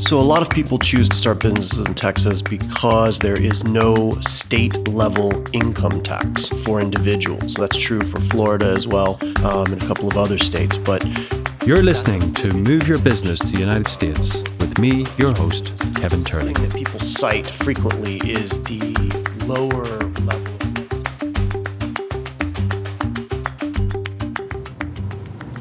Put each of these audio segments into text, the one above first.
So, a lot of people choose to start businesses in Texas because there is no state level income tax for individuals. That's true for Florida as well um, and a couple of other states. But you're listening to Move Your Business to the United States with me, your host, Kevin Turley. that people cite frequently is the lower level.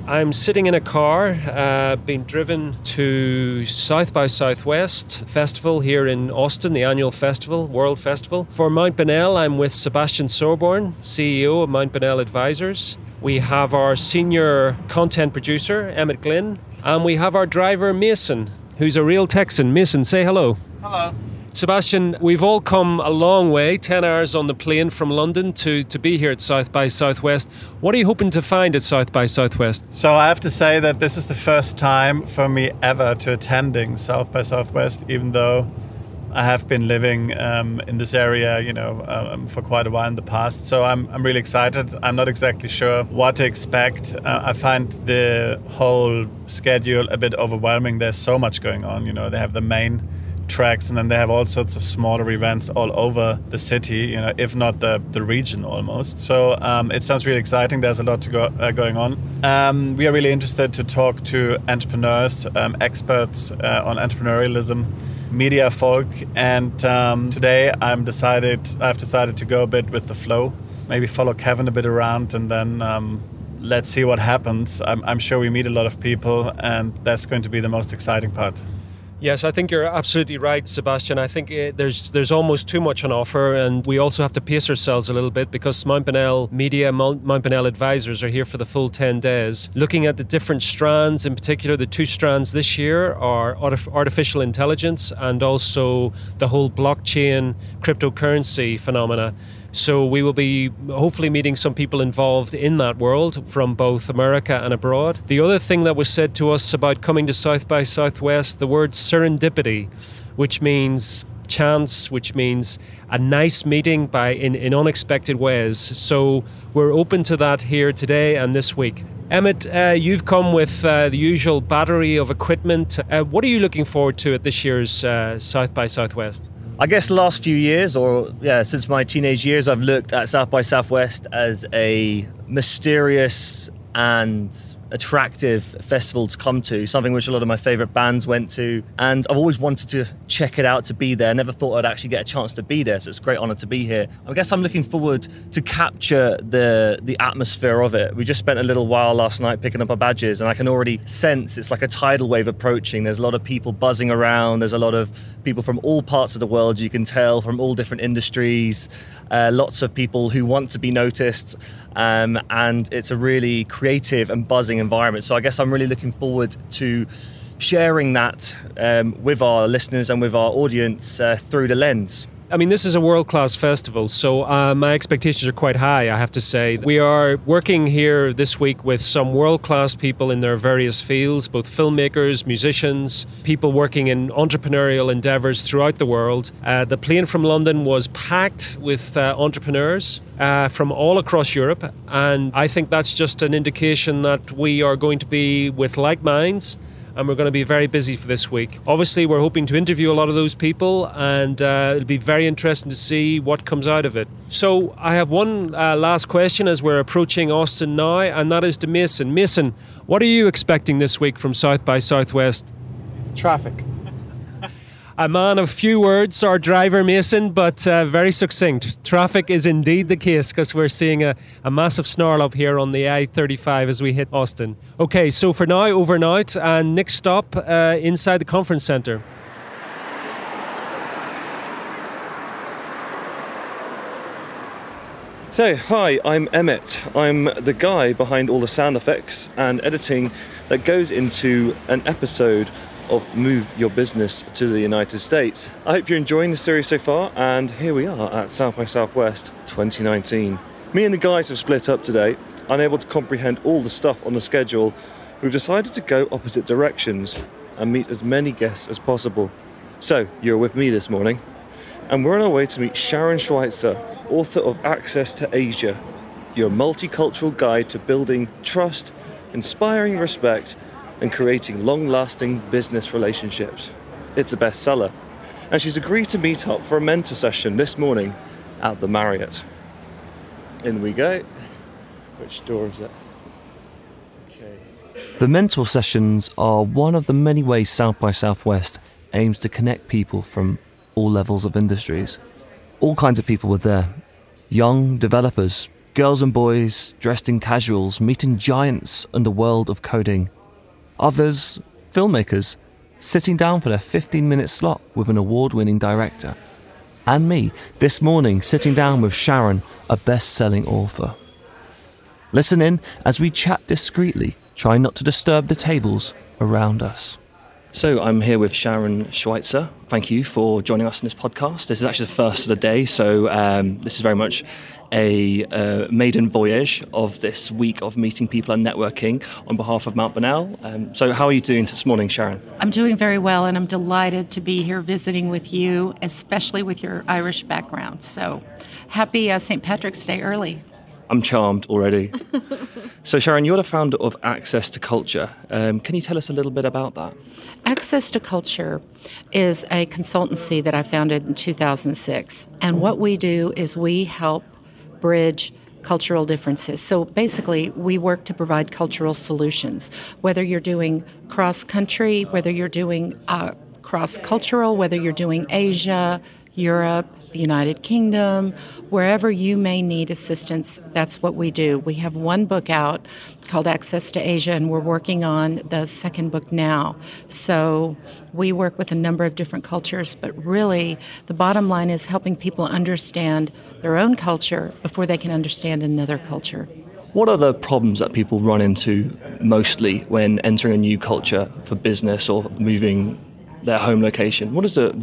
I'm sitting in a car, uh, being driven to South by Southwest Festival here in Austin, the annual festival, World Festival. For Mount Bonnell, I'm with Sebastian Sorborn, CEO of Mount Bonnell Advisors. We have our senior content producer, Emmett Glynn, and we have our driver, Mason, who's a real Texan. Mason, say hello. Hello. Sebastian, we've all come a long way, 10 hours on the plane from London to, to be here at South by Southwest. What are you hoping to find at South by Southwest? So I have to say that this is the first time for me ever to attending South by Southwest, even though I have been living um, in this area, you know, um, for quite a while in the past. So I'm, I'm really excited. I'm not exactly sure what to expect. Uh, I find the whole schedule a bit overwhelming. There's so much going on. You know, they have the main tracks and then they have all sorts of smaller events all over the city you know if not the, the region almost. So um, it sounds really exciting. There's a lot to go, uh, going on. Um, we are really interested to talk to entrepreneurs um, experts uh, on entrepreneurialism media folk and um, today i'm decided i've decided to go a bit with the flow maybe follow kevin a bit around and then um, let's see what happens. I'm, I'm sure we meet a lot of people and that's going to be the most exciting part Yes, I think you're absolutely right, Sebastian. I think uh, there's there's almost too much on offer, and we also have to pace ourselves a little bit because Mount Bonnell Media, Mount, Bonnell Advisors are here for the full 10 days. Looking at the different strands, in particular, the two strands this year are artificial intelligence and also the whole blockchain cryptocurrency phenomena. So we will be hopefully meeting some people involved in that world from both America and abroad. The other thing that was said to us about coming to South by Southwest, the word serendipity, which means chance, which means a nice meeting by in, in unexpected ways. So we're open to that here today and this week. Emmett, uh, you've come with uh, the usual battery of equipment. Uh, what are you looking forward to at this year's uh, South by Southwest? I guess last few years, or yeah, since my teenage years, I've looked at South by Southwest as a mysterious and attractive festival to come to, something which a lot of my favorite bands went to. And I've always wanted to check it out to be there. I Never thought I'd actually get a chance to be there. So it's a great honor to be here. I guess I'm looking forward to capture the the atmosphere of it. We just spent a little while last night picking up our badges, and I can already sense it's like a tidal wave approaching. There's a lot of people buzzing around. There's a lot of people from all parts of the world. You can tell from all different industries. Uh, lots of people who want to be noticed, um, and it's a really creative and buzzing environment. So I guess I'm really looking forward to sharing that um, with our listeners and with our audience uh, through the lens. I mean, this is a world class festival, so uh, my expectations are quite high, I have to say. We are working here this week with some world class people in their various fields, both filmmakers, musicians, people working in entrepreneurial endeavors throughout the world. Uh, the plane from London was packed with uh, entrepreneurs. Uh, from all across Europe, and I think that's just an indication that we are going to be with like minds and we're going to be very busy for this week. Obviously, we're hoping to interview a lot of those people, and uh, it'll be very interesting to see what comes out of it. So, I have one uh, last question as we're approaching Austin now, and that is to Mason. Mason, what are you expecting this week from South by Southwest? Traffic a man of few words, our driver Mason, but uh, very succinct. Traffic is indeed the case because we're seeing a, a massive snarl up here on the I 35 as we hit Austin. Okay, so for now, over and and next stop uh, inside the conference centre. So, hi, I'm Emmett. I'm the guy behind all the sound effects and editing that goes into an episode of Move Your Business to the United States. I hope you're enjoying the series so far, and here we are at South by Southwest 2019. Me and the guys have split up today. Unable to comprehend all the stuff on the schedule, we've decided to go opposite directions and meet as many guests as possible. So, you're with me this morning, and we're on our way to meet Sharon Schweitzer, author of Access to Asia, your multicultural guide to building trust, inspiring respect, and creating long lasting business relationships. it's a bestseller. And she's agreed to meet up for a mentor session this morning at the Marriott. In we go. Which door is it? Okay. The mentor sessions are one of the many ways South by Southwest aims to connect people from all levels of industries. All kinds of people were there young developers, girls and boys dressed in casuals, meeting giants in the world of coding. Others, filmmakers, sitting down for their 15 minute slot with an award winning director. And me, this morning, sitting down with Sharon, a best selling author. Listen in as we chat discreetly, trying not to disturb the tables around us. So I'm here with Sharon Schweitzer. Thank you for joining us in this podcast. This is actually the first of the day, so um, this is very much a uh, maiden voyage of this week of meeting people and networking on behalf of Mount Bonnell. Um, so, how are you doing this morning, Sharon? I'm doing very well, and I'm delighted to be here visiting with you, especially with your Irish background. So, happy uh, St. Patrick's Day early. I'm charmed already. so, Sharon, you're the founder of Access to Culture. Um, can you tell us a little bit about that? Access to Culture is a consultancy that I founded in 2006. And what we do is we help bridge cultural differences. So basically, we work to provide cultural solutions, whether you're doing cross country, whether you're doing uh, cross cultural, whether you're doing Asia, Europe, the United Kingdom, wherever you may need assistance, that's what we do. We have one book out called Access to Asia, and we're working on the second book now. So we work with a number of different cultures, but really the bottom line is helping people understand their own culture before they can understand another culture. What are the problems that people run into mostly when entering a new culture for business or moving their home location? What is the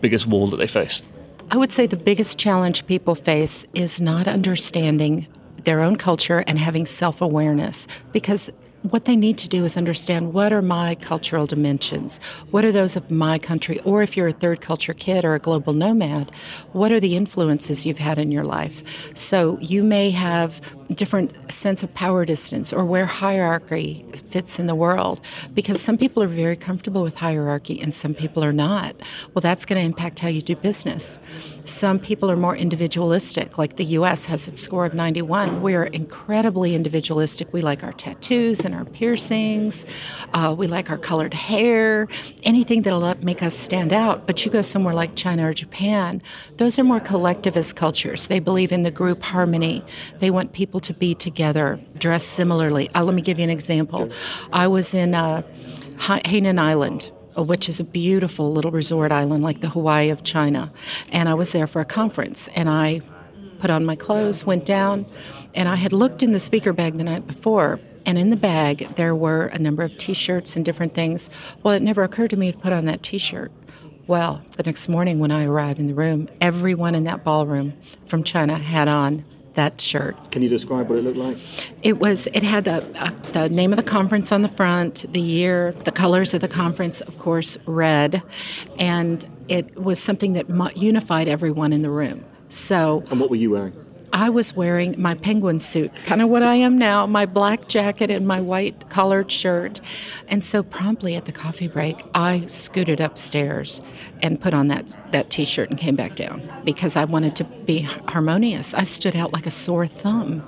biggest wall that they face? I would say the biggest challenge people face is not understanding their own culture and having self awareness because what they need to do is understand what are my cultural dimensions? What are those of my country? Or if you're a third culture kid or a global nomad, what are the influences you've had in your life? So you may have different sense of power distance or where hierarchy fits in the world because some people are very comfortable with hierarchy and some people are not. Well, that's going to impact how you do business. Some people are more individualistic, like the US has a score of 91. We're incredibly individualistic. We like our tattoos and our piercings, uh, we like our colored hair, anything that'll make us stand out. But you go somewhere like China or Japan, those are more collectivist cultures. They believe in the group harmony, they want people to be together, dress similarly. Uh, let me give you an example. I was in uh, Hainan Island uh, which is a beautiful little resort island like the Hawaii of China. And I was there for a conference and I put on my clothes, went down, and I had looked in the speaker bag the night before. And in the bag, there were a number of t shirts and different things. Well, it never occurred to me to put on that t shirt. Well, the next morning when I arrived in the room, everyone in that ballroom from China had on that shirt. Can you describe what it looked like? It was. It had the uh, the name of the conference on the front, the year, the colors of the conference, of course, red, and it was something that unified everyone in the room. So. And what were you wearing? I was wearing my penguin suit, kind of what I am now, my black jacket and my white collared shirt. And so promptly at the coffee break, I scooted upstairs and put on that that t-shirt and came back down because I wanted to be harmonious. I stood out like a sore thumb.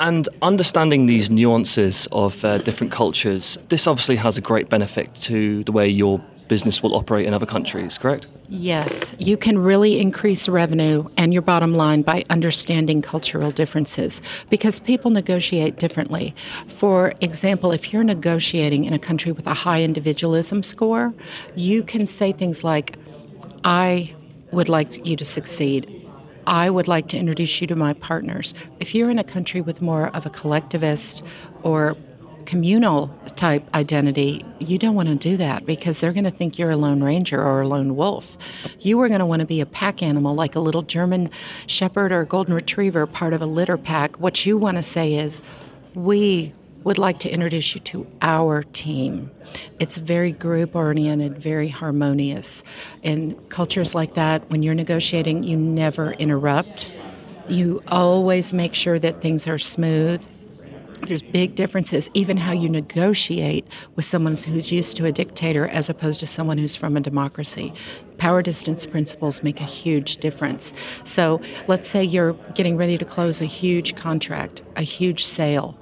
And understanding these nuances of uh, different cultures, this obviously has a great benefit to the way you're business will operate in other countries, correct? Yes, you can really increase revenue and your bottom line by understanding cultural differences because people negotiate differently. For example, if you're negotiating in a country with a high individualism score, you can say things like, I would like you to succeed. I would like to introduce you to my partners. If you're in a country with more of a collectivist or communal type identity, you don't want to do that because they're going to think you're a lone ranger or a lone wolf. You are going to want to be a pack animal like a little German shepherd or golden retriever, part of a litter pack. What you want to say is, we would like to introduce you to our team. It's very group oriented, very harmonious. In cultures like that, when you're negotiating, you never interrupt. You always make sure that things are smooth there's big differences, even how you negotiate with someone who's used to a dictator as opposed to someone who's from a democracy. Power distance principles make a huge difference. So let's say you're getting ready to close a huge contract, a huge sale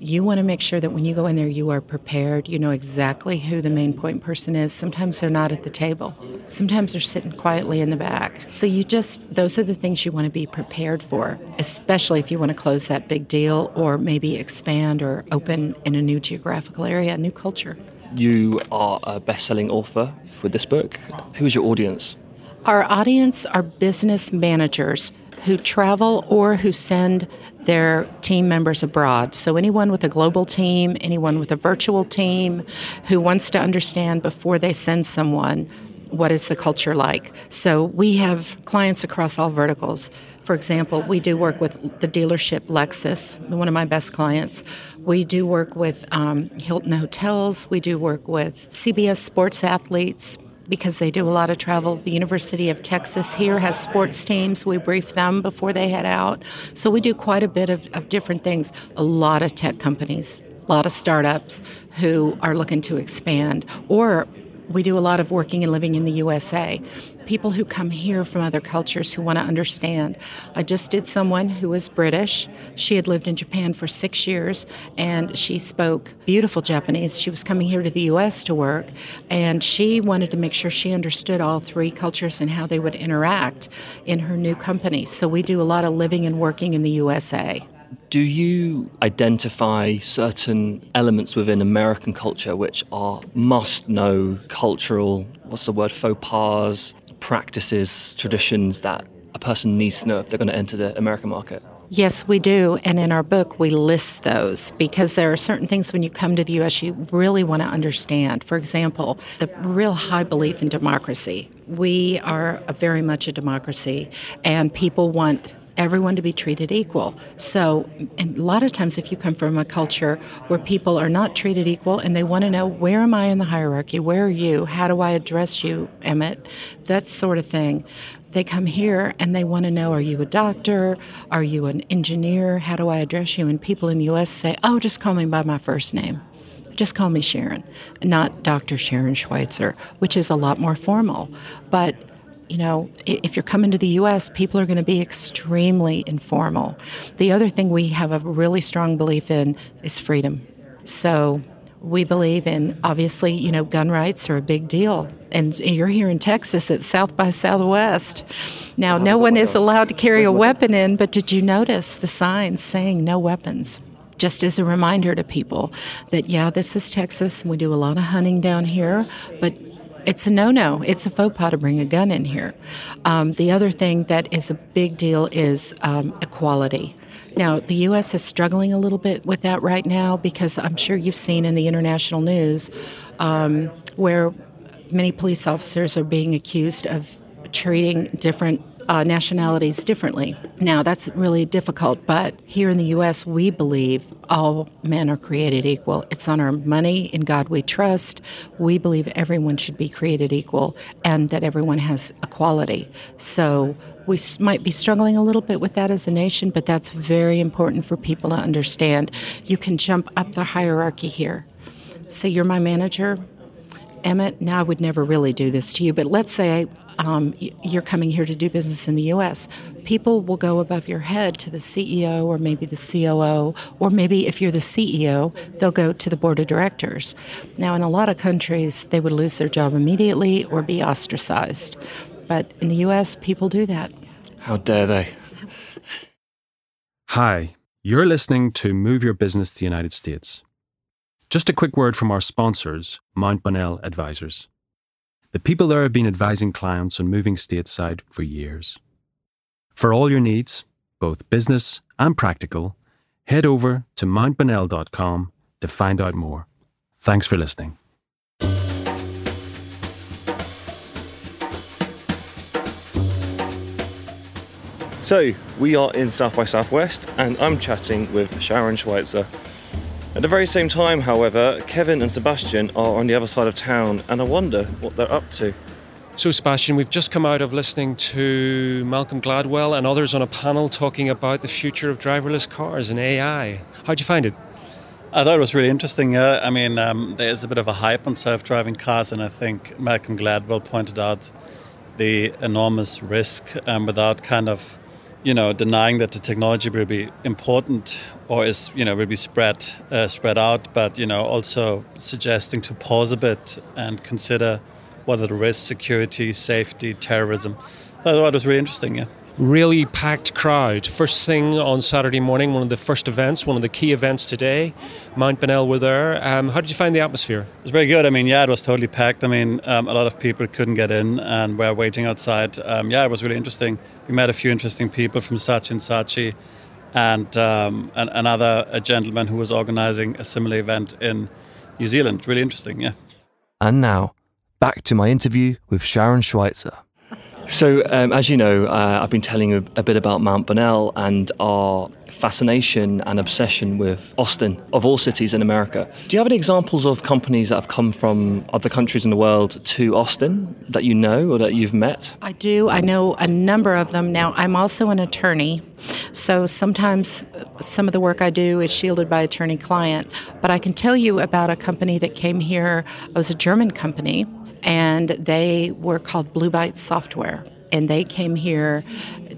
you want to make sure that when you go in there, you are prepared. You know exactly who the main point person is. Sometimes they're not at the table, sometimes they're sitting quietly in the back. So, you just, those are the things you want to be prepared for, especially if you want to close that big deal or maybe expand or open in a new geographical area, a new culture. You are a best selling author with this book. Who is your audience? Our audience are business managers who travel or who send their team members abroad. So, anyone with a global team, anyone with a virtual team who wants to understand before they send someone what is the culture like. So, we have clients across all verticals. For example, we do work with the dealership Lexus, one of my best clients. We do work with um, Hilton Hotels. We do work with CBS sports athletes, because they do a lot of travel. The University of Texas here has sports teams. We brief them before they head out. So we do quite a bit of, of different things. A lot of tech companies, a lot of startups who are looking to expand or we do a lot of working and living in the USA. People who come here from other cultures who want to understand. I just did someone who was British. She had lived in Japan for six years and she spoke beautiful Japanese. She was coming here to the US to work and she wanted to make sure she understood all three cultures and how they would interact in her new company. So we do a lot of living and working in the USA. Do you identify certain elements within American culture which are must know cultural, what's the word, faux pas, practices, traditions that a person needs to know if they're going to enter the American market? Yes, we do. And in our book, we list those because there are certain things when you come to the U.S. you really want to understand. For example, the real high belief in democracy. We are very much a democracy, and people want everyone to be treated equal. So, a lot of times, if you come from a culture where people are not treated equal and they want to know where am I in the hierarchy, where are you, how do I address you, Emmett, that sort of thing. They come here and they want to know are you a doctor? Are you an engineer? How do I address you? And people in the US say, oh, just call me by my first name just call me Sharon, not Dr. Sharon Schweitzer, which is a lot more formal. But you know, if you're coming to the U.S., people are going to be extremely informal. The other thing we have a really strong belief in is freedom. So we believe in, obviously, you know, gun rights are a big deal. And you're here in Texas at South by Southwest. Now, no one is allowed to carry a weapon in, but did you notice the signs saying no weapons? just as a reminder to people that yeah, this is Texas. We do a lot of hunting down here, but it's a no no. It's a faux pas to bring a gun in here. Um, the other thing that is a big deal is um, equality. Now, the U.S. is struggling a little bit with that right now because I'm sure you've seen in the international news um, where many police officers are being accused of treating different uh, nationalities differently. Now, that's really difficult, but here in the U.S., we believe all men are created equal. It's on our money, in God we trust. We believe everyone should be created equal and that everyone has equality. So, we might be struggling a little bit with that as a nation, but that's very important for people to understand. You can jump up the hierarchy here. Say you're my manager, Emmett, now I would never really do this to you, but let's say um, you're coming here to do business in the U.S. People will go above your head to the CEO or maybe the COO, or maybe if you're the CEO, they'll go to the board of directors. Now, in a lot of countries, they would lose their job immediately or be ostracized. But in the U.S., people do that. How dare they? Hi, you're listening to Move Your Business to the United States. Just a quick word from our sponsors, Mount Bonnell Advisors. The people there have been advising clients on moving stateside for years. For all your needs, both business and practical, head over to mountbonnell.com to find out more. Thanks for listening. So, we are in South by Southwest, and I'm chatting with Sharon Schweitzer. At the very same time, however, Kevin and Sebastian are on the other side of town, and I wonder what they're up to. So, Sebastian, we've just come out of listening to Malcolm Gladwell and others on a panel talking about the future of driverless cars and AI. How'd you find it? I thought it was really interesting. Uh, I mean, um, there is a bit of a hype on self-driving cars, and I think Malcolm Gladwell pointed out the enormous risk um, without kind of, you know, denying that the technology will be important or is, you know, will be spread uh, spread out, but you know, also suggesting to pause a bit and consider what are the risks, security, safety, terrorism. So was really interesting. Yeah really packed crowd. First thing on Saturday morning, one of the first events, one of the key events today. Mount Bonnell were there. Um, how did you find the atmosphere? It was very good. I mean, yeah, it was totally packed. I mean, um, a lot of people couldn't get in and were waiting outside. Um, yeah, it was really interesting. We met a few interesting people from Saatchi and Saatchi and, um, and another a gentleman who was organizing a similar event in New Zealand. Really interesting, yeah. And now, back to my interview with Sharon Schweitzer. So, um, as you know, uh, I've been telling a bit about Mount Bonnell and our fascination and obsession with Austin, of all cities in America. Do you have any examples of companies that have come from other countries in the world to Austin that you know or that you've met? I do. I know a number of them. Now, I'm also an attorney, so sometimes some of the work I do is shielded by attorney client. But I can tell you about a company that came here, it was a German company and they were called Blue Byte Software. And they came here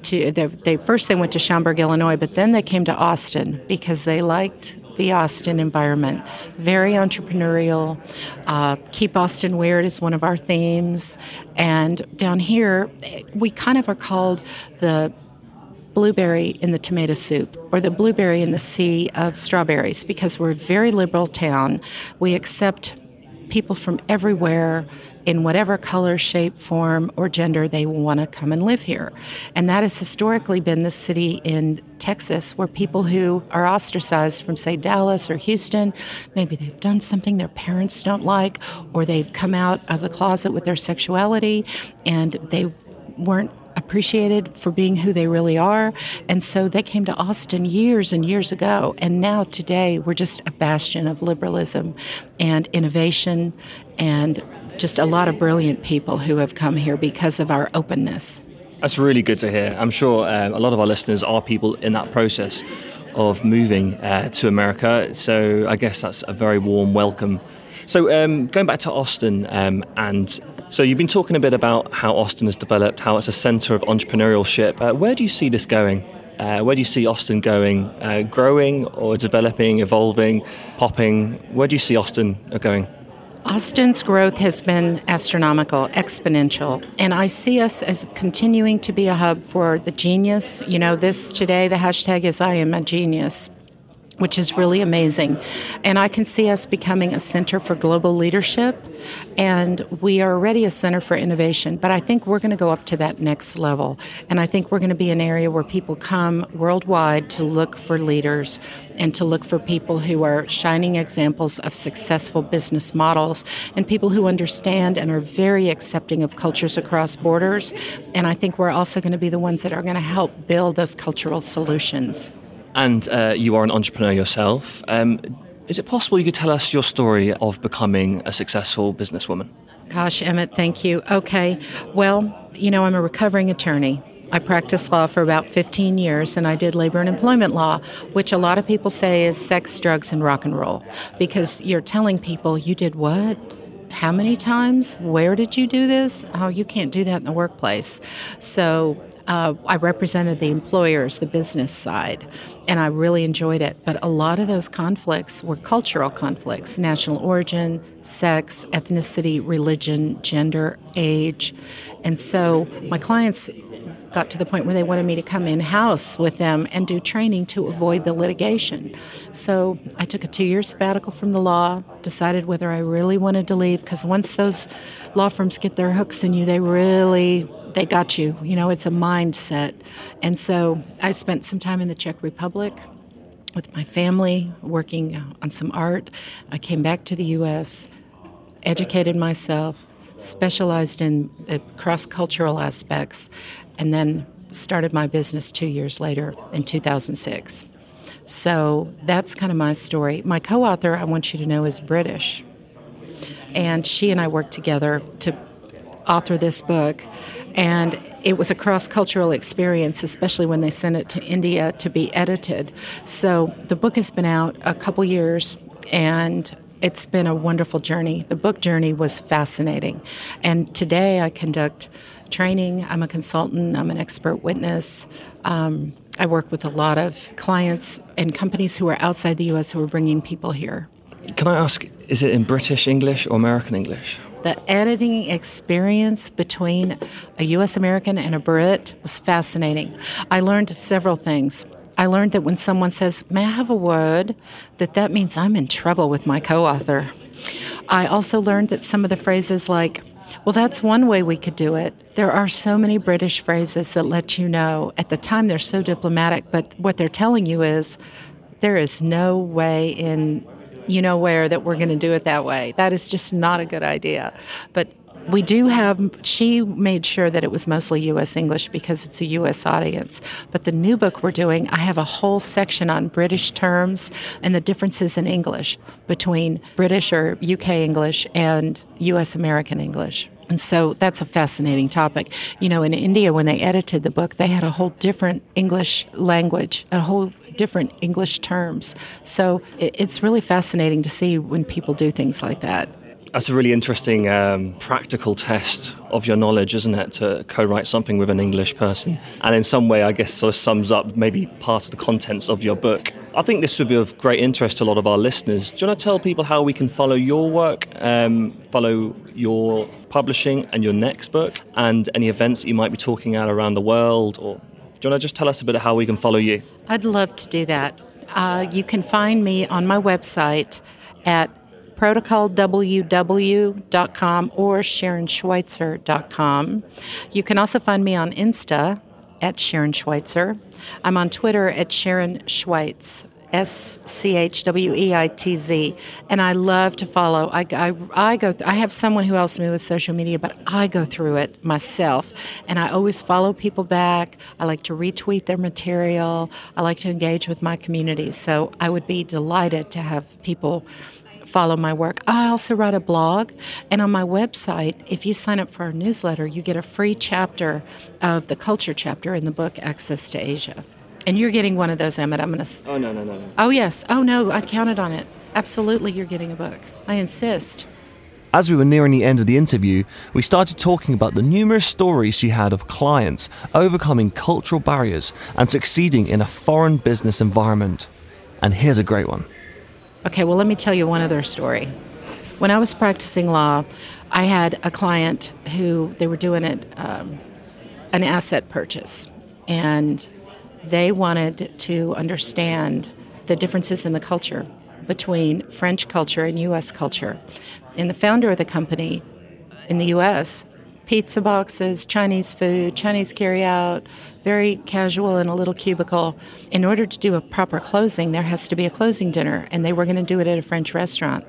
to they, they first they went to Schaumburg, Illinois, but then they came to Austin because they liked the Austin environment. Very entrepreneurial. Uh, Keep Austin Weird is one of our themes. And down here, we kind of are called the blueberry in the tomato soup or the blueberry in the sea of strawberries because we're a very liberal town. We accept people from everywhere in whatever color, shape, form, or gender they want to come and live here. And that has historically been the city in Texas where people who are ostracized from, say, Dallas or Houston, maybe they've done something their parents don't like, or they've come out of the closet with their sexuality and they weren't appreciated for being who they really are. And so they came to Austin years and years ago. And now, today, we're just a bastion of liberalism and innovation and just a lot of brilliant people who have come here because of our openness. That's really good to hear. I'm sure um, a lot of our listeners are people in that process of moving uh, to America. So I guess that's a very warm welcome. So um, going back to Austin, um, and so you've been talking a bit about how Austin has developed, how it's a centre of entrepreneurship. Uh, where do you see this going? Uh, where do you see Austin going? Uh, growing or developing, evolving, popping? Where do you see Austin going? Austin's growth has been astronomical, exponential, and I see us as continuing to be a hub for the genius. You know, this today, the hashtag is I am a genius which is really amazing. And I can see us becoming a center for global leadership, and we are already a center for innovation. But I think we're going to go up to that next level. And I think we're going to be an area where people come worldwide to look for leaders and to look for people who are shining examples of successful business models and people who understand and are very accepting of cultures across borders. And I think we're also going to be the ones that are going to help build those cultural solutions and uh, you are an entrepreneur yourself. Um, is it possible you could tell us your story of becoming a successful businesswoman? Gosh, Emmett, thank you. Okay. Well, you know, I'm a recovering attorney. I practiced law for about 15 years and I did labor and employment law, which a lot of people say is sex, drugs, and rock and roll because you're telling people you did what? How many times? Where did you do this? Oh, you can't do that in the workplace. So uh, I represented the employers, the business side, and I really enjoyed it. But a lot of those conflicts were cultural conflicts national origin, sex, ethnicity, religion, gender, age. And so my clients got to the point where they wanted me to come in house with them and do training to avoid the litigation. So I took a two year sabbatical from the law, decided whether I really wanted to leave, because once those law firms get their hooks in you, they really they got you. You know, it's a mindset. And so I spent some time in the Czech Republic with my family working uh, on some art. I came back to the U.S., educated myself, specialized in uh, cross cultural aspects, and then started my business two years later in 2006. So that's kind of my story. My co author, I want you to know, is British. And she and I worked together to author this book. And it was a cross cultural experience, especially when they sent it to India to be edited. So the book has been out a couple years, and it's been a wonderful journey. The book journey was fascinating. And today I conduct training. I'm a consultant, I'm an expert witness. Um, I work with a lot of clients and companies who are outside the US who are bringing people here. Can I ask, is it in British English or American English? The editing experience between a US American and a Brit was fascinating. I learned several things. I learned that when someone says, May I have a word? that that means I'm in trouble with my co author. I also learned that some of the phrases like, well, that's one way we could do it. There are so many British phrases that let you know. At the time, they're so diplomatic, but what they're telling you is there is no way in you know where that we're going to do it that way. That is just not a good idea. But we do have, she made sure that it was mostly U.S. English because it's a U.S. audience. But the new book we're doing, I have a whole section on British terms and the differences in English between British or U.K. English and U.S. American English. And so that's a fascinating topic. You know, in India, when they edited the book, they had a whole different English language, a whole different English terms. So it's really fascinating to see when people do things like that. That's a really interesting um, practical test of your knowledge, isn't it? To co write something with an English person. And in some way, I guess, sort of sums up maybe part of the contents of your book. I think this would be of great interest to a lot of our listeners. Do you want to tell people how we can follow your work, um, follow your publishing and your next book, and any events that you might be talking at around the world? Or do you want to just tell us a bit of how we can follow you? I'd love to do that. Uh, you can find me on my website at protocolww.com or SharonSchweitzer.com. You can also find me on Insta at Sharon Schweitzer. I'm on Twitter at Sharon Schweitz. S C H W E I T Z, and I love to follow. I, I, I go. Th- I have someone who helps me with social media, but I go through it myself, and I always follow people back. I like to retweet their material. I like to engage with my community. So I would be delighted to have people follow my work. I also write a blog, and on my website, if you sign up for our newsletter, you get a free chapter of the culture chapter in the book Access to Asia. And you're getting one of those, Emmett. I'm going to. Oh, no, no, no, no. Oh, yes. Oh, no, I counted on it. Absolutely, you're getting a book. I insist. As we were nearing the end of the interview, we started talking about the numerous stories she had of clients overcoming cultural barriers and succeeding in a foreign business environment. And here's a great one. Okay, well, let me tell you one other story. When I was practicing law, I had a client who they were doing it, um, an asset purchase, and they wanted to understand the differences in the culture between French culture and U.S. culture. And the founder of the company in the U.S pizza boxes, Chinese food, Chinese carryout, very casual in a little cubicle. In order to do a proper closing, there has to be a closing dinner, and they were going to do it at a French restaurant.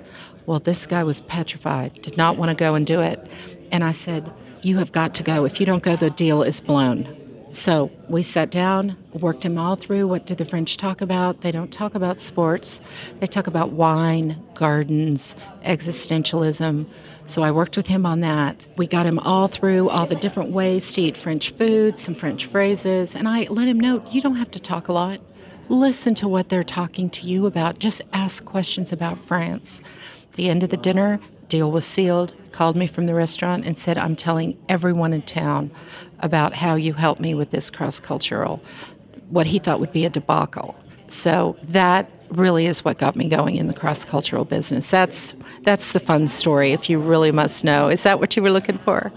Well, this guy was petrified, did not want to go and do it. And I said, You have got to go. If you don't go, the deal is blown. So we sat down, worked him all through. What do the French talk about? They don't talk about sports. They talk about wine, gardens, existentialism. So I worked with him on that. We got him all through all the different ways to eat French food, some French phrases, and I let him know you don't have to talk a lot. Listen to what they're talking to you about. Just ask questions about France. the end of the dinner, deal was sealed, called me from the restaurant and said, I'm telling everyone in town about how you helped me with this cross cultural, what he thought would be a debacle. So that really is what got me going in the cross cultural business. That's that's the fun story if you really must know. Is that what you were looking for?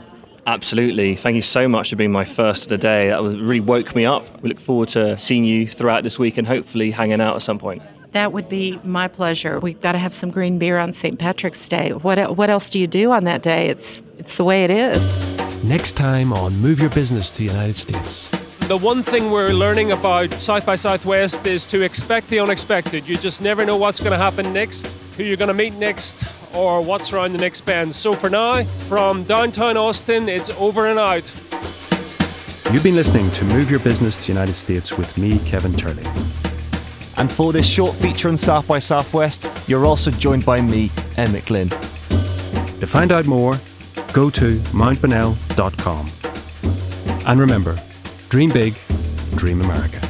Absolutely. Thank you so much for being my first of the day. That really woke me up. We look forward to seeing you throughout this week and hopefully hanging out at some point. That would be my pleasure. We've got to have some green beer on St. Patrick's Day. What what else do you do on that day? It's it's the way it is. Next time on Move Your Business to the United States. The one thing we're learning about South by Southwest is to expect the unexpected. You just never know what's going to happen next, who you're going to meet next, or what's around the next bend. So for now, from downtown Austin, it's over and out. You've been listening to Move Your Business to the United States with me, Kevin Turley. And for this short feature on South by Southwest, you're also joined by me, Emmett Glynn. To find out more, go to mountbonnell.com. And remember, dream big, dream America.